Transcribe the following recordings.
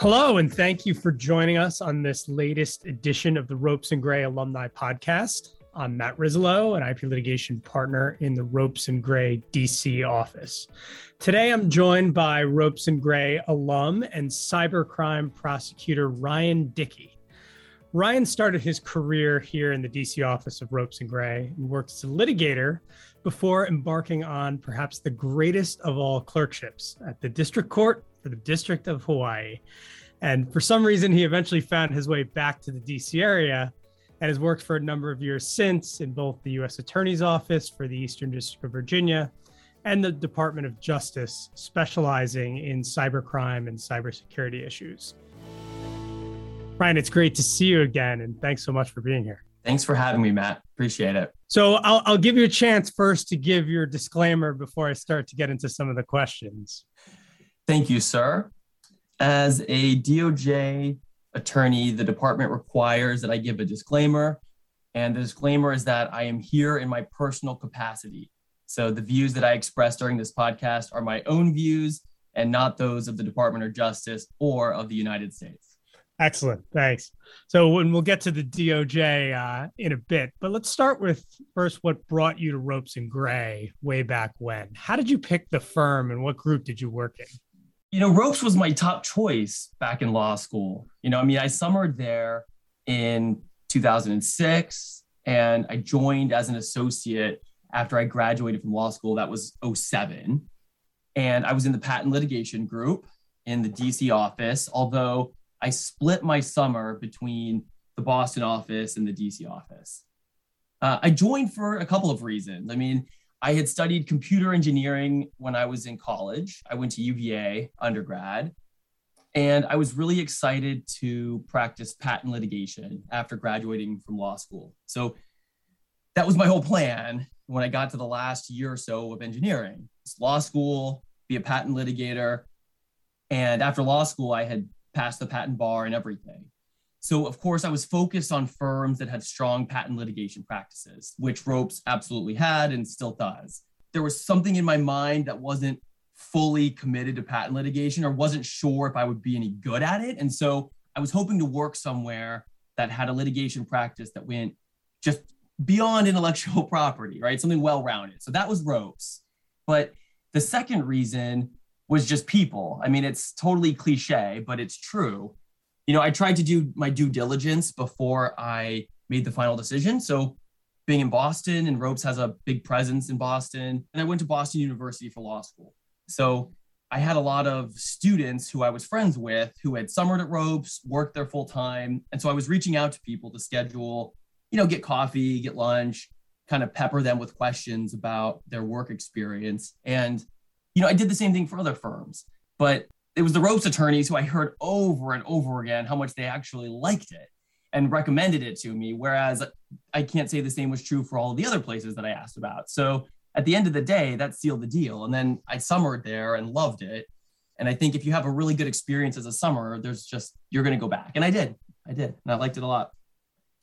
Hello, and thank you for joining us on this latest edition of the Ropes and Gray Alumni Podcast. I'm Matt Rizzolo, an IP litigation partner in the Ropes and Gray DC office. Today, I'm joined by Ropes and Gray alum and cybercrime prosecutor Ryan Dickey. Ryan started his career here in the DC office of Ropes and Gray and worked as a litigator before embarking on perhaps the greatest of all clerkships at the District Court for the District of Hawaii. And for some reason, he eventually found his way back to the DC area and has worked for a number of years since in both the U.S. Attorney's Office for the Eastern District of Virginia and the Department of Justice, specializing in cybercrime and cybersecurity issues. Ryan, it's great to see you again, and thanks so much for being here. Thanks for having me, Matt. Appreciate it. So I'll, I'll give you a chance first to give your disclaimer before I start to get into some of the questions. Thank you, sir. As a DOJ attorney, the department requires that I give a disclaimer. And the disclaimer is that I am here in my personal capacity. So the views that I express during this podcast are my own views and not those of the Department of Justice or of the United States. Excellent. Thanks. So when we'll get to the DOJ uh, in a bit, but let's start with first what brought you to Ropes and Gray way back when. How did you pick the firm and what group did you work in? You know, Ropes was my top choice back in law school. You know, I mean, I summered there in 2006 and I joined as an associate after I graduated from law school. That was 07. And I was in the patent litigation group in the DC office, although I split my summer between the Boston office and the DC office. Uh, I joined for a couple of reasons. I mean, I had studied computer engineering when I was in college. I went to UVA undergrad, and I was really excited to practice patent litigation after graduating from law school. So that was my whole plan when I got to the last year or so of engineering. It's law school, be a patent litigator. And after law school, I had passed the patent bar and everything. So, of course, I was focused on firms that had strong patent litigation practices, which Ropes absolutely had and still does. There was something in my mind that wasn't fully committed to patent litigation or wasn't sure if I would be any good at it. And so I was hoping to work somewhere that had a litigation practice that went just beyond intellectual property, right? Something well rounded. So that was Ropes. But the second reason was just people. I mean, it's totally cliche, but it's true. You know, I tried to do my due diligence before I made the final decision. So, being in Boston and Ropes has a big presence in Boston, and I went to Boston University for law school. So, I had a lot of students who I was friends with who had summered at Ropes, worked there full time. And so I was reaching out to people to schedule, you know, get coffee, get lunch, kind of pepper them with questions about their work experience. And you know, I did the same thing for other firms, but it was the ropes attorneys who I heard over and over again how much they actually liked it and recommended it to me. Whereas I can't say the same was true for all the other places that I asked about. So at the end of the day, that sealed the deal. And then I summered there and loved it. And I think if you have a really good experience as a summer, there's just, you're going to go back. And I did. I did. And I liked it a lot.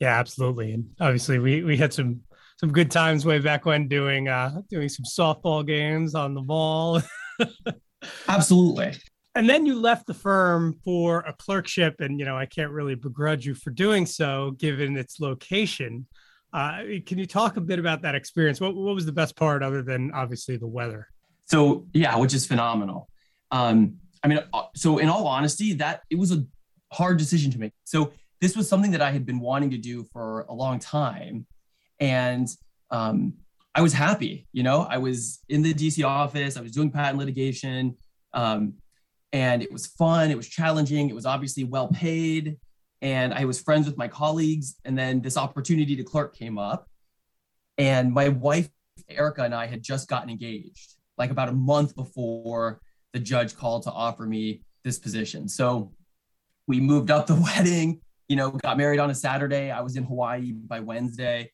Yeah, absolutely. And obviously we, we had some some good times way back when doing uh doing some softball games on the ball. Absolutely. And then you left the firm for a clerkship, and you know I can't really begrudge you for doing so, given its location. Uh, can you talk a bit about that experience? What, what was the best part, other than obviously the weather? So yeah, which is phenomenal. Um, I mean, uh, so in all honesty, that it was a hard decision to make. So this was something that I had been wanting to do for a long time, and um, I was happy. You know, I was in the DC office. I was doing patent litigation, um, and it was fun. It was challenging. It was obviously well paid, and I was friends with my colleagues. And then this opportunity to clerk came up, and my wife Erica and I had just gotten engaged, like about a month before the judge called to offer me this position. So we moved up the wedding. You know, got married on a Saturday. I was in Hawaii by Wednesday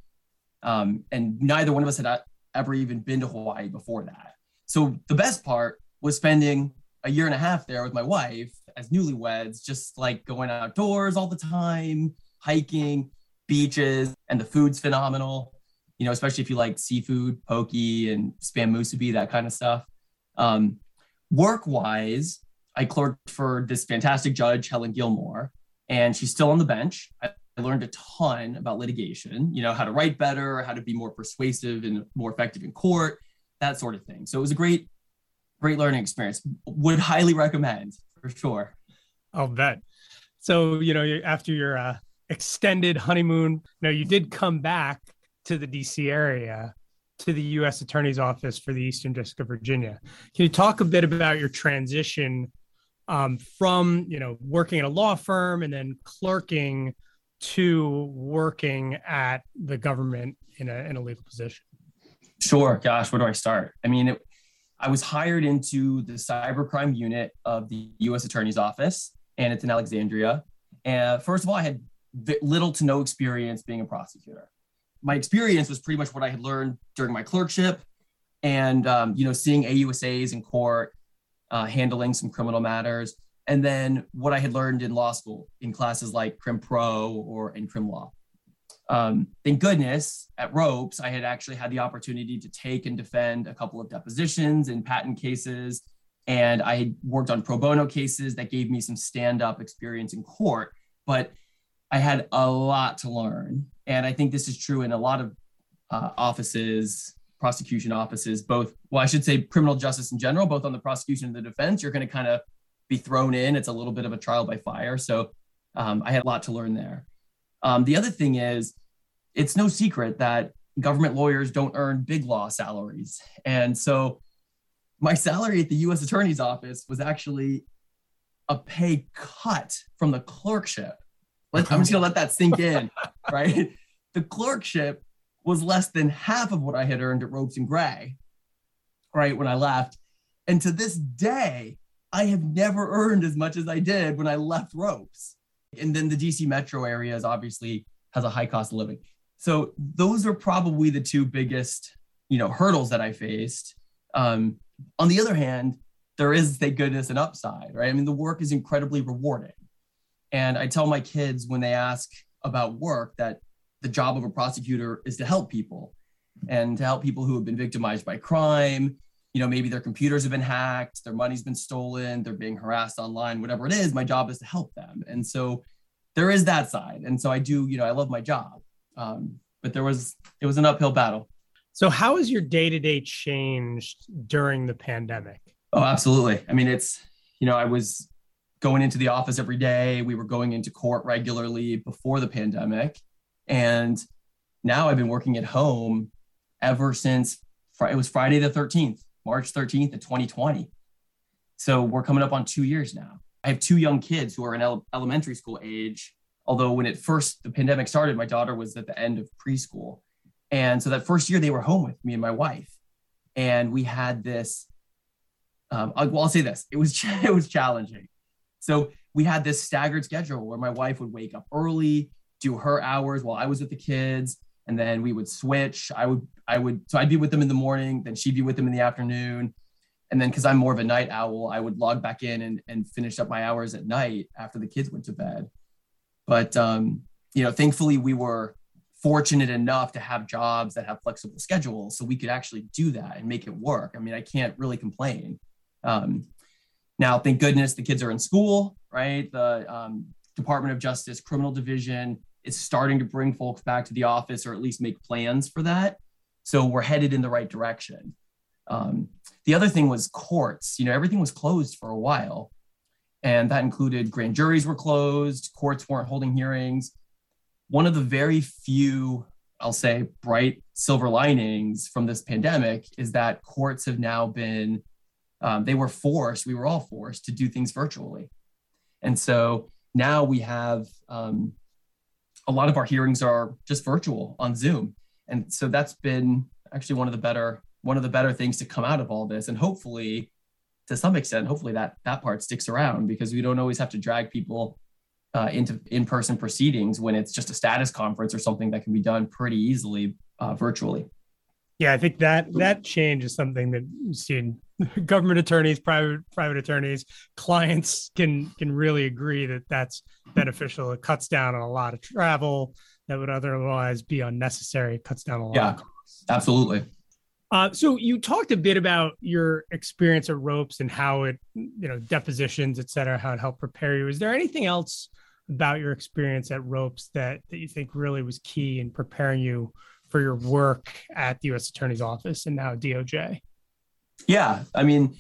um, and neither one of us had ever even been to Hawaii before that. So the best part was spending a year and a half there with my wife as newlyweds, just like going outdoors all the time, hiking, beaches, and the food's phenomenal. You know, especially if you like seafood, poke and spam musubi, that kind of stuff. Um, work wise, I clerked for this fantastic judge, Helen Gillmor, and she's still on the bench. I learned a ton about litigation, you know, how to write better, how to be more persuasive and more effective in court, that sort of thing. So it was a great, great learning experience. Would highly recommend for sure. I'll bet. So, you know, after your uh, extended honeymoon, you know, you did come back to the DC area to the U.S. Attorney's Office for the Eastern District of Virginia. Can you talk a bit about your transition um, from, you know, working at a law firm and then clerking to working at the government in a in a legal position? Sure. Gosh, where do I start? I mean, it, I was hired into the cybercrime unit of the U.S. Attorney's Office, and it's in Alexandria. And first of all, I had little to no experience being a prosecutor my experience was pretty much what I had learned during my clerkship, and um, you know, seeing AUSAs in court, uh, handling some criminal matters, and then what I had learned in law school in classes like Crim Pro or in Crim Law. Um, thank goodness at Ropes, I had actually had the opportunity to take and defend a couple of depositions in patent cases. And I had worked on pro bono cases that gave me some stand up experience in court. But I had a lot to learn. And I think this is true in a lot of uh, offices, prosecution offices, both, well, I should say criminal justice in general, both on the prosecution and the defense. You're going to kind of be thrown in. It's a little bit of a trial by fire. So um, I had a lot to learn there. Um, the other thing is, it's no secret that government lawyers don't earn big law salaries. And so my salary at the US Attorney's Office was actually a pay cut from the clerkship. Let, I'm just gonna let that sink in, right? The clerkship was less than half of what I had earned at Ropes and Gray, right when I left, and to this day, I have never earned as much as I did when I left Ropes. And then the DC metro area is obviously has a high cost of living. So those are probably the two biggest, you know, hurdles that I faced. Um, on the other hand, there is, thank goodness, an upside, right? I mean, the work is incredibly rewarding. And I tell my kids when they ask about work that the job of a prosecutor is to help people and to help people who have been victimized by crime. You know, maybe their computers have been hacked, their money's been stolen, they're being harassed online, whatever it is. My job is to help them. And so there is that side. And so I do, you know, I love my job. Um, but there was, it was an uphill battle. So, how has your day to day changed during the pandemic? Oh, absolutely. I mean, it's, you know, I was going into the office every day. We were going into court regularly before the pandemic. And now I've been working at home ever since it was Friday the 13th, March 13th of 2020. So we're coming up on two years now. I have two young kids who are in elementary school age. Although when it first the pandemic started, my daughter was at the end of preschool. And so that first year they were home with me and my wife. And we had this um, well, I'll say this: it was it was challenging so we had this staggered schedule where my wife would wake up early, do her hours while I was with the kids, and then we would switch. I would I would so I'd be with them in the morning, then she'd be with them in the afternoon. And then because I'm more of a night owl, I would log back in and, and finish up my hours at night after the kids went to bed. But um, you know, thankfully we were fortunate enough to have jobs that have flexible schedules so we could actually do that and make it work. I mean, I can't really complain. Um, now, thank goodness the kids are in school, right? The um, Department of Justice Criminal Division is starting to bring folks back to the office or at least make plans for that. So we're headed in the right direction. Um, the other thing was courts. You know, everything was closed for a while, and that included grand juries were closed, courts weren't holding hearings. One of the very few, I'll say, bright silver linings from this pandemic is that courts have now been um, they were forced, we were all forced to do things virtually. And so now we have um, a lot of our hearings are just virtual on Zoom. And so that's been actually one of the better one of the better things to come out of all this. And hopefully, to some extent, hopefully that that part sticks around because we don't always have to drag people uh, into in-person proceedings when it's just a status conference or something that can be done pretty easily uh, virtually. Yeah, I think that that change is something that you see in government attorneys, private private attorneys, clients can can really agree that that's beneficial. It cuts down on a lot of travel that would otherwise be unnecessary. It cuts down a lot. Yeah, absolutely. Uh, so you talked a bit about your experience at ropes and how it, you know, depositions, et cetera, how it helped prepare you. Is there anything else about your experience at ropes that, that you think really was key in preparing you for your work at the U.S. Attorney's Office and now DOJ? Yeah, I mean,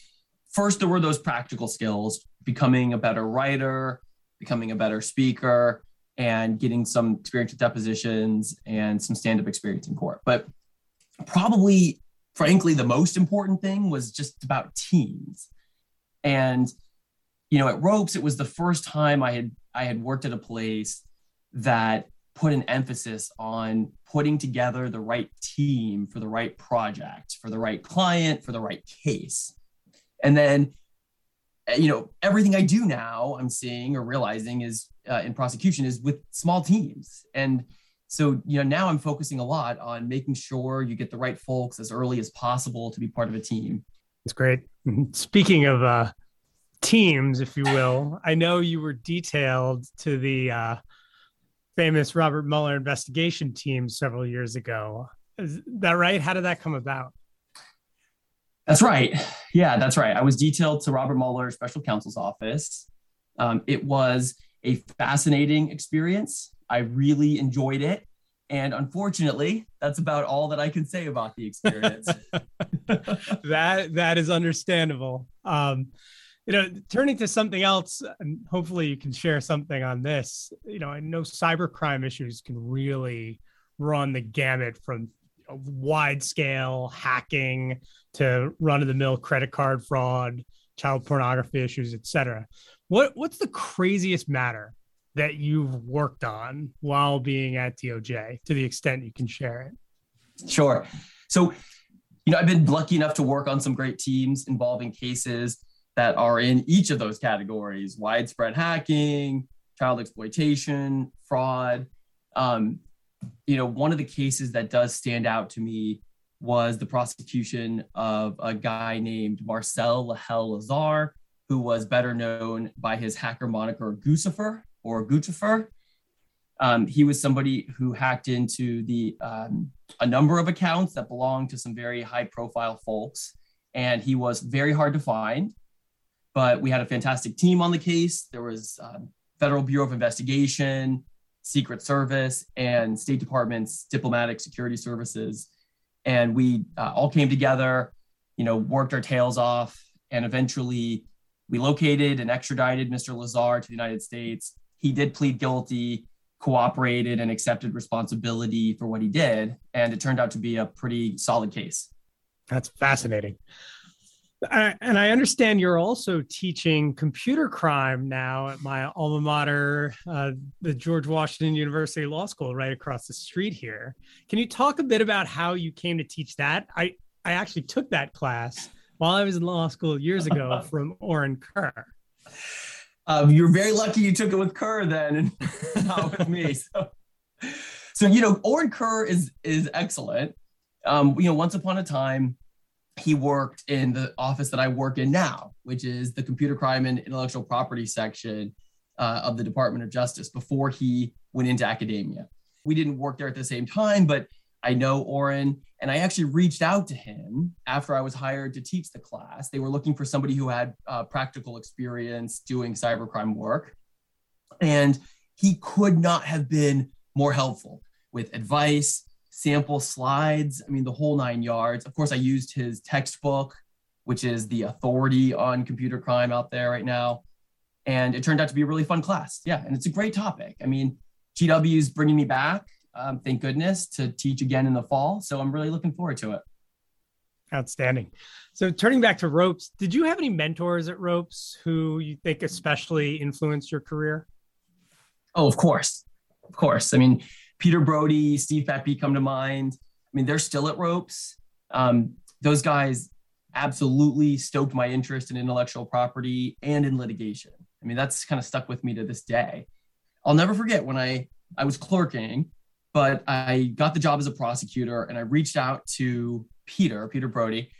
first there were those practical skills, becoming a better writer, becoming a better speaker, and getting some experience with depositions and some stand-up experience in court. But probably frankly, the most important thing was just about teams. And, you know, at Ropes, it was the first time I had I had worked at a place that put an emphasis on putting together the right team for the right project, for the right client, for the right case. And then, you know, everything I do now, I'm seeing or realizing is uh, in prosecution is with small teams. And so you know now i'm focusing a lot on making sure you get the right folks as early as possible to be part of a team. That's great. Speaking of uh, teams if you will i know you were detailed to the uh, famous robert mueller investigation team several years ago. Is that right? How did that come about? That's right. Yeah that's right. I was detailed to robert mueller special counsel's office. Um, it was a fascinating experience I really enjoyed it. And unfortunately, that's about all that I can say about the experience. that that is understandable. Um, you know, turning to something else, and hopefully you can share something on this. You know, I know cybercrime issues can really run the gamut from wide scale hacking to run of the mill credit card fraud, child pornography issues, et cetera. What what's the craziest matter that you've worked on while being at DOJ to the extent you can share it? Sure. So, you know, I've been lucky enough to work on some great teams involving cases that are in each of those categories widespread hacking, child exploitation, fraud. Um, you know, one of the cases that does stand out to me was the prosecution of a guy named Marcel Lehel Lazar, who was better known by his hacker moniker Guccifer or Guccifer. Um, he was somebody who hacked into the um, a number of accounts that belonged to some very high profile folks, and he was very hard to find. But we had a fantastic team on the case. There was um, Federal Bureau of Investigation, Secret Service, and State Department's diplomatic security services, and we uh, all came together. You know, worked our tails off, and eventually we located and extradited Mr. Lazar to the United States he did plead guilty, cooperated, and accepted responsibility for what he did. And it turned out to be a pretty solid case. That's fascinating. and I understand you're also teaching computer crime now at my alma mater, uh, the George Washington University Law School, right across the street here. Can you talk a bit about how you came to teach that? I, I actually took that class while I was in law school years ago from Orin Kerr. Um, you're very lucky you took it with Kerr then and not with me. So, so you know, Orin Kerr is is excellent. Um, you know, once upon a time, he worked in the office that I work in now, which is the computer crime and intellectual property section uh, of the Department of Justice before he went into academia. We didn't work there at the same time, but I know Orin, and I actually reached out to him after I was hired to teach the class. They were looking for somebody who had uh, practical experience doing cybercrime work. And he could not have been more helpful with advice, sample slides, I mean, the whole nine yards. Of course, I used his textbook, which is the authority on computer crime out there right now. And it turned out to be a really fun class. Yeah. And it's a great topic. I mean, GW is bringing me back um, thank goodness, to teach again in the fall. So I'm really looking forward to it. Outstanding. So turning back to ropes, did you have any mentors at ropes who you think especially influenced your career? Oh, of course. Of course. I mean, Peter Brody, Steve Pepe come to mind. I mean, they're still at ropes. Um, those guys absolutely stoked my interest in intellectual property and in litigation. I mean, that's kind of stuck with me to this day. I'll never forget when I I was clerking but I got the job as a prosecutor and I reached out to Peter, Peter Brody,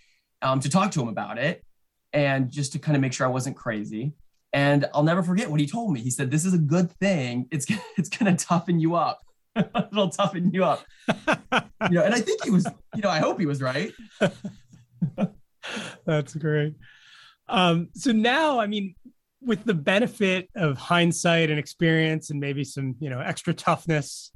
um, to talk to him about it and just to kind of make sure I wasn't crazy. And I'll never forget what he told me. He said, "This is a good thing. It's it's going to toughen you up It'll toughen you up. you know, and I think he was, you know, I hope he was right. That's great. Um, so now, I mean, with the benefit of hindsight and experience and maybe some, you know, extra toughness,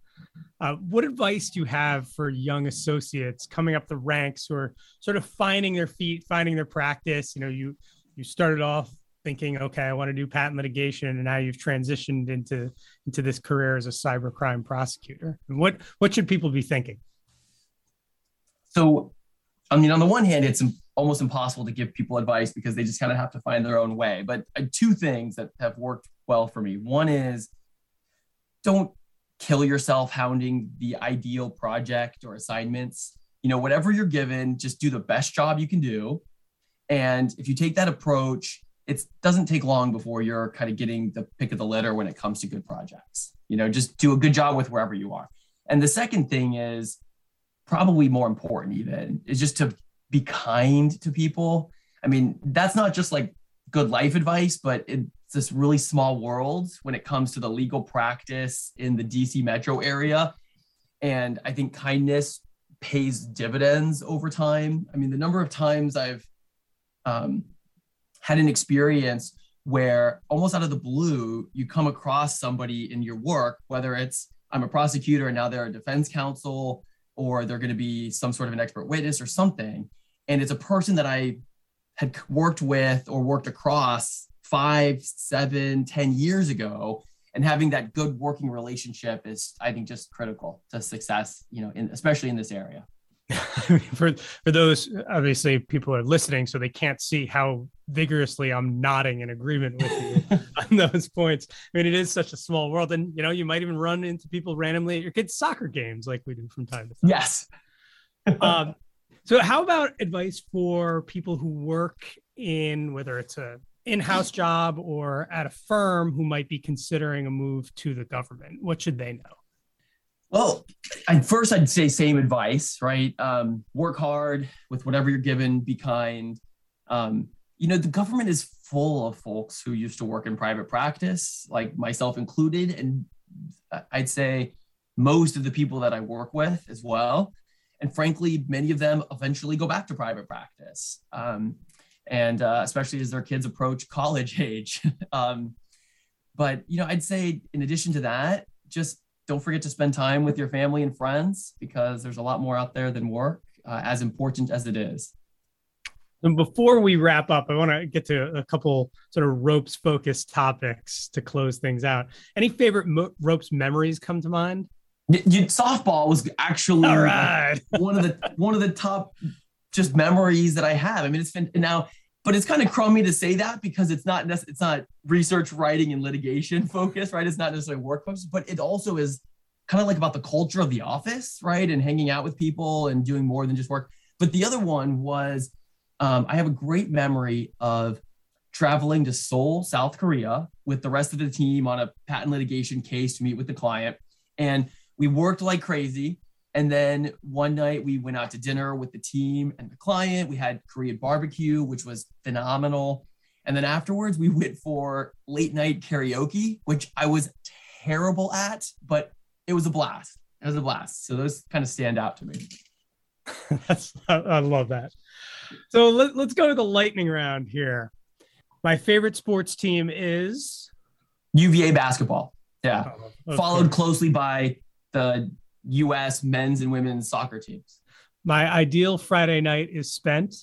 uh, what advice do you have for young associates coming up the ranks who are sort of finding their feet, finding their practice? You know, you you started off thinking, okay, I want to do patent litigation, and now you've transitioned into into this career as a cybercrime prosecutor. And what what should people be thinking? So, I mean, on the one hand, it's almost impossible to give people advice because they just kind of have to find their own way. But uh, two things that have worked well for me. One is don't kill yourself hounding the ideal project or assignments. You know, whatever you're given, just do the best job you can do. And if you take that approach, it doesn't take long before you're kind of getting the pick of the litter when it comes to good projects. You know, just do a good job with wherever you are. And the second thing is probably more important, even, is just to be kind to people. I mean, that's not just like good life advice, but it's this really small world when it comes to the legal practice in the DC metro area. And I think kindness pays dividends over time. I mean, the number of times I've um, had an experience where almost out of the blue, you come across somebody in your work, whether it's I'm a prosecutor and now they're a defense counsel or they're going to be some sort of an expert witness or something. And it's a person that I had worked with or worked across five, seven, ten years ago. And having that good working relationship is, I think, just critical to success, you know, in, especially in this area. for for those obviously people are listening so they can't see how vigorously i'm nodding in agreement with you on those points i mean it is such a small world and you know you might even run into people randomly at your kids soccer games like we do from time to time yes um, so how about advice for people who work in whether it's a in-house job or at a firm who might be considering a move to the government what should they know well, at first I'd say same advice, right? Um, work hard with whatever you're given, be kind. Um, you know, the government is full of folks who used to work in private practice, like myself included. And I'd say most of the people that I work with as well. And frankly, many of them eventually go back to private practice. Um, and uh, especially as their kids approach college age. um, but, you know, I'd say in addition to that, just don't forget to spend time with your family and friends because there's a lot more out there than work, uh, as important as it is. And before we wrap up, I want to get to a couple sort of ropes focused topics to close things out. Any favorite mo- ropes memories come to mind? Y- y- softball was actually right. one of the one of the top just memories that I have. I mean, it's been now but it's kind of crummy to say that because it's not it's not research writing and litigation focused right? It's not necessarily work focused but it also is kind of like about the culture of the office right? And hanging out with people and doing more than just work. But the other one was um, i have a great memory of traveling to seoul south korea with the rest of the team on a patent litigation case to meet with the client. And we worked like crazy and then one night we went out to dinner with the team and the client. We had Korean barbecue, which was phenomenal. And then afterwards, we went for late night karaoke, which I was terrible at, but it was a blast. It was a blast. So those kind of stand out to me. That's, I love that. So let, let's go to the lightning round here. My favorite sports team is UVA basketball. Yeah. Oh, Followed closely by the U.S. men's and women's soccer teams. My ideal Friday night is spent.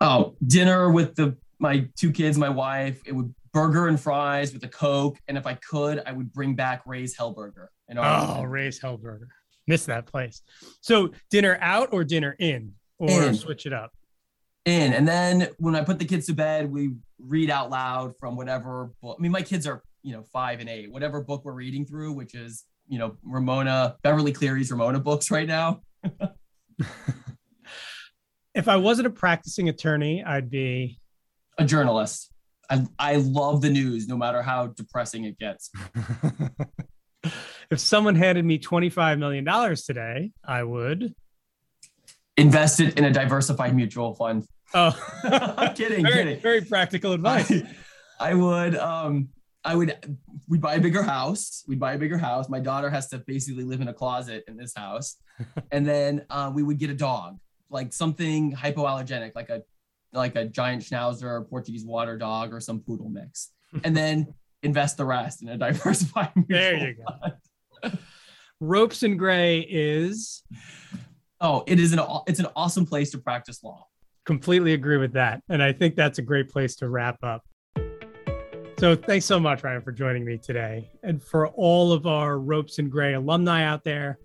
Oh, dinner with the my two kids, my wife. It would burger and fries with a coke, and if I could, I would bring back Ray's Hellburger. oh, Ray's Hellburger. Miss that place. So dinner out or dinner in, or in. switch it up. In, and then when I put the kids to bed, we read out loud from whatever book. I mean, my kids are you know five and eight, whatever book we're reading through, which is you know Ramona Beverly Cleary's Ramona books right now. if I wasn't a practicing attorney, I'd be a journalist. I I love the news, no matter how depressing it gets. if someone handed me twenty five million dollars today, I would invest it in a diversified mutual fund. Oh, I'm kidding, very, kidding. Very practical advice. I, I would um I would we'd buy a bigger house. We'd buy a bigger house. My daughter has to basically live in a closet in this house, and then uh, we would get a dog, like something hypoallergenic, like a like a giant Schnauzer, or Portuguese water dog, or some poodle mix, and then invest the rest in a diversified. There you go. Ropes and Gray is. Oh, it is an it's an awesome place to practice law. Completely agree with that, and I think that's a great place to wrap up. So thanks so much, Ryan, for joining me today. And for all of our Ropes and Gray alumni out there,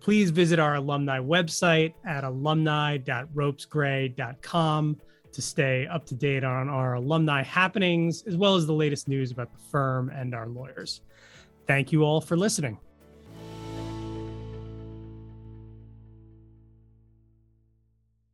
please visit our alumni website at alumni.ropesgray.com to stay up to date on our alumni happenings, as well as the latest news about the firm and our lawyers. Thank you all for listening.